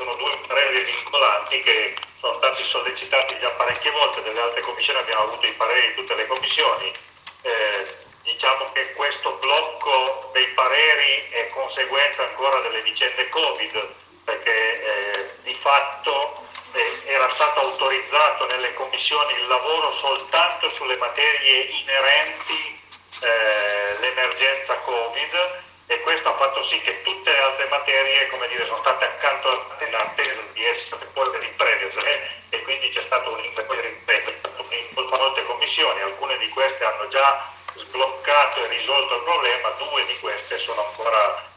sono due pareri vincolanti che sono stati sollecitati già parecchie volte dalle altre commissioni, abbiamo avuto i pareri di tutte le commissioni. Eh, diciamo che questo blocco dei pareri è conseguenza ancora delle vicende Covid, perché eh, di fatto eh, era stato autorizzato nelle commissioni il lavoro soltanto sulle materie inerenti all'emergenza eh, Covid e questo ha fatto sì che tutte altre materie dire, sono state accantonate in attesa di essere poi riprese e quindi c'è stato un in molte commissioni, alcune di queste hanno già sbloccato e risolto il problema, due di queste sono ancora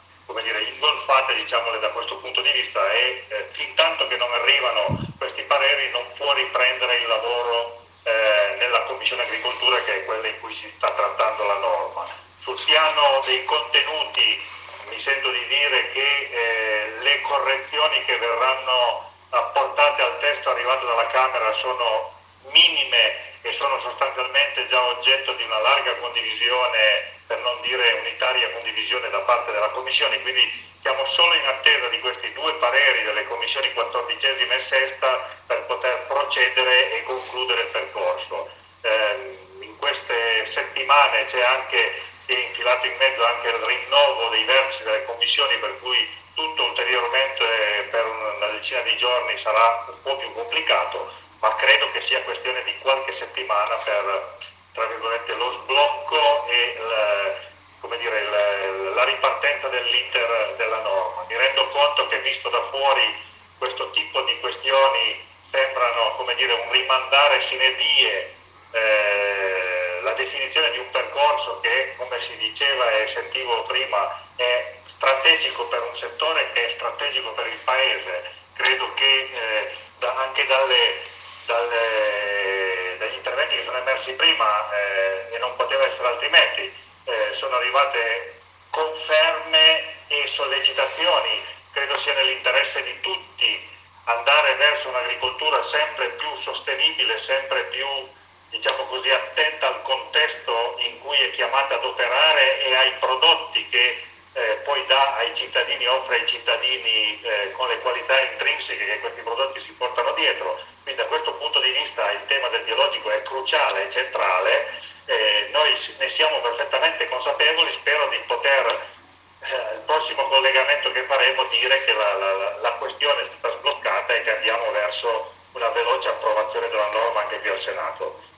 dire, ingolfate diciamole da questo punto di vista e eh, fin tanto che non arrivano questi pareri non può riprendere il lavoro eh, nella Commissione Agricoltura che è quella in cui si sta trattando la norma. Sul piano dei contenuti mi sento di dire che eh, le correzioni che verranno apportate al testo arrivato dalla Camera sono minime e sono sostanzialmente già oggetto di una larga condivisione, per non dire unitaria condivisione da parte della Commissione, quindi siamo solo in attesa di questi due pareri delle commissioni 14 e sesta per poter procedere e concludere il percorso. Eh, in queste settimane c'è anche è infilato in mezzo anche il rinnovo dei vertici delle commissioni per cui tutto ulteriormente per una decina di giorni sarà un po' più complicato ma credo che sia questione di qualche settimana per lo sblocco e il, dire, il, la ripartenza dell'iter della norma. Mi rendo conto che visto da fuori questo tipo di questioni sembrano dire, un rimandare sine die eh, la definizione di un percorso che, come si diceva e sentivo prima, è strategico per un settore che è strategico per il Paese. Credo che eh, da, anche dalle dalle, dagli interventi che sono emersi prima eh, e non poteva essere altrimenti, eh, sono arrivate conferme e sollecitazioni, credo sia nell'interesse di tutti andare verso un'agricoltura sempre più sostenibile, sempre più diciamo così, attenta al contesto in cui è chiamata ad operare e ai prodotti che eh, poi dà ai cittadini, offre ai cittadini eh, con le qualità intrinseche che questi prodotti si portano dietro. Quindi da questo punto di vista il tema del biologico è cruciale, è centrale, eh, noi ne siamo perfettamente consapevoli, spero di poter eh, il prossimo collegamento che faremo dire che la, la, la questione è stata sbloccata e che andiamo verso una veloce approvazione della norma anche qui al Senato.